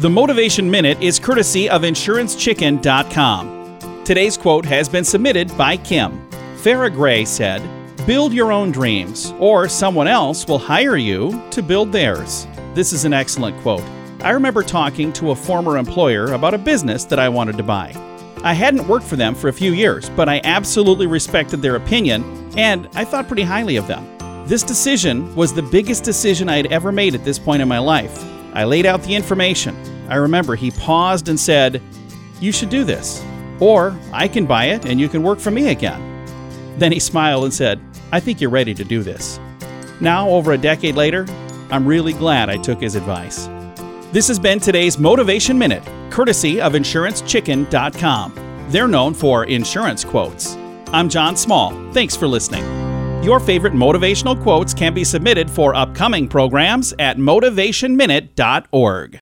The Motivation Minute is courtesy of InsuranceChicken.com. Today's quote has been submitted by Kim. Farrah Gray said, Build your own dreams, or someone else will hire you to build theirs. This is an excellent quote. I remember talking to a former employer about a business that I wanted to buy. I hadn't worked for them for a few years, but I absolutely respected their opinion and I thought pretty highly of them. This decision was the biggest decision I had ever made at this point in my life. I laid out the information. I remember he paused and said, You should do this. Or I can buy it and you can work for me again. Then he smiled and said, I think you're ready to do this. Now, over a decade later, I'm really glad I took his advice. This has been today's Motivation Minute, courtesy of InsuranceChicken.com. They're known for insurance quotes. I'm John Small. Thanks for listening. Your favorite motivational quotes can be submitted for upcoming programs at motivationminute.org.